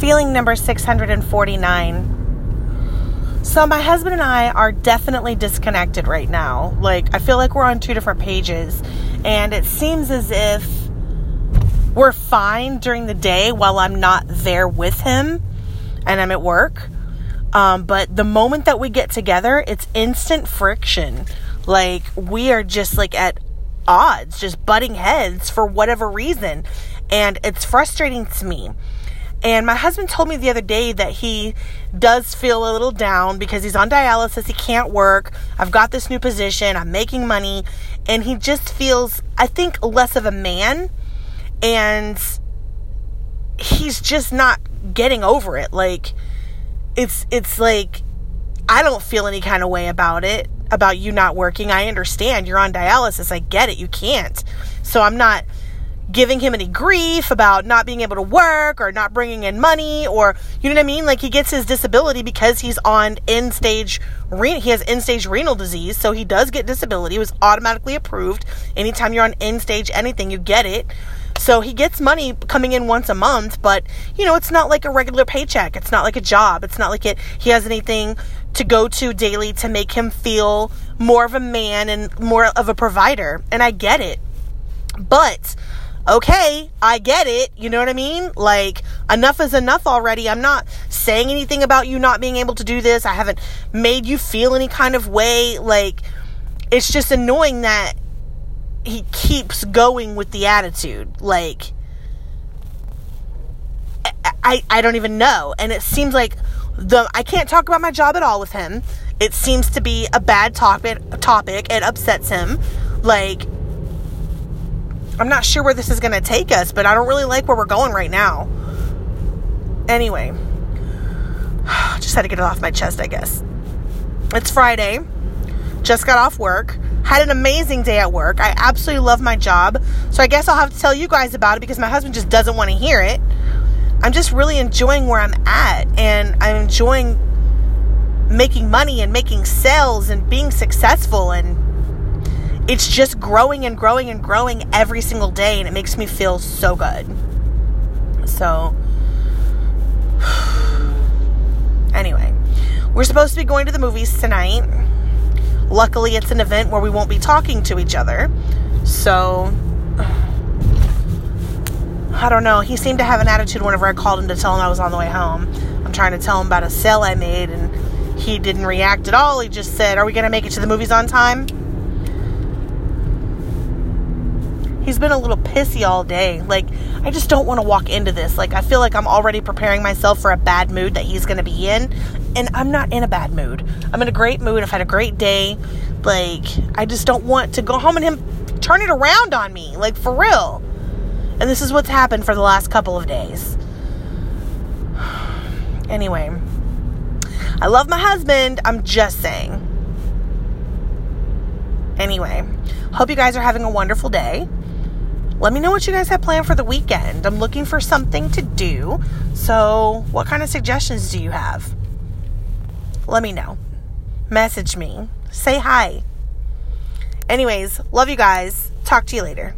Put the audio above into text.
Feeling number 649. So, my husband and I are definitely disconnected right now. Like, I feel like we're on two different pages, and it seems as if we're fine during the day while I'm not there with him and I'm at work. Um, but the moment that we get together, it's instant friction. Like, we are just like at odds, just butting heads for whatever reason. And it's frustrating to me. And my husband told me the other day that he does feel a little down because he's on dialysis, he can't work. I've got this new position, I'm making money, and he just feels, I think, less of a man. And he's just not getting over it. Like, it's, it's like, I don't feel any kind of way about it, about you not working. I understand you're on dialysis. I get it. You can't. So I'm not giving him any grief about not being able to work or not bringing in money or you know what I mean? Like he gets his disability because he's on end stage he has end stage renal disease so he does get disability. It was automatically approved. Anytime you're on end stage anything you get it. So he gets money coming in once a month but you know it's not like a regular paycheck. It's not like a job. It's not like it he has anything to go to daily to make him feel more of a man and more of a provider. And I get it. But okay, I get it. You know what I mean? Like, enough is enough already. I'm not saying anything about you not being able to do this. I haven't made you feel any kind of way. Like, it's just annoying that he keeps going with the attitude. Like, I, I don't even know. And it seems like the I can't talk about my job at all with him. It seems to be a bad topic topic. It upsets him. Like I'm not sure where this is going to take us, but I don't really like where we're going right now. Anyway, just had to get it off my chest, I guess. It's Friday. Just got off work. Had an amazing day at work. I absolutely love my job. So I guess I'll have to tell you guys about it because my husband just doesn't want to hear it. I'm just really enjoying where I'm at and I'm enjoying making money and making sales and being successful and it's just growing and growing and growing every single day and it makes me feel so good. So anyway, we're supposed to be going to the movies tonight. Luckily, it's an event where we won't be talking to each other. So I don't know. He seemed to have an attitude whenever I called him to tell him I was on the way home. I'm trying to tell him about a sale I made and he didn't react at all. He just said, Are we going to make it to the movies on time? He's been a little pissy all day. Like, I just don't want to walk into this. Like, I feel like I'm already preparing myself for a bad mood that he's going to be in. And I'm not in a bad mood. I'm in a great mood. I've had a great day. Like, I just don't want to go home and him turn it around on me. Like, for real. And this is what's happened for the last couple of days. Anyway, I love my husband. I'm just saying. Anyway, hope you guys are having a wonderful day. Let me know what you guys have planned for the weekend. I'm looking for something to do. So, what kind of suggestions do you have? Let me know. Message me. Say hi. Anyways, love you guys. Talk to you later.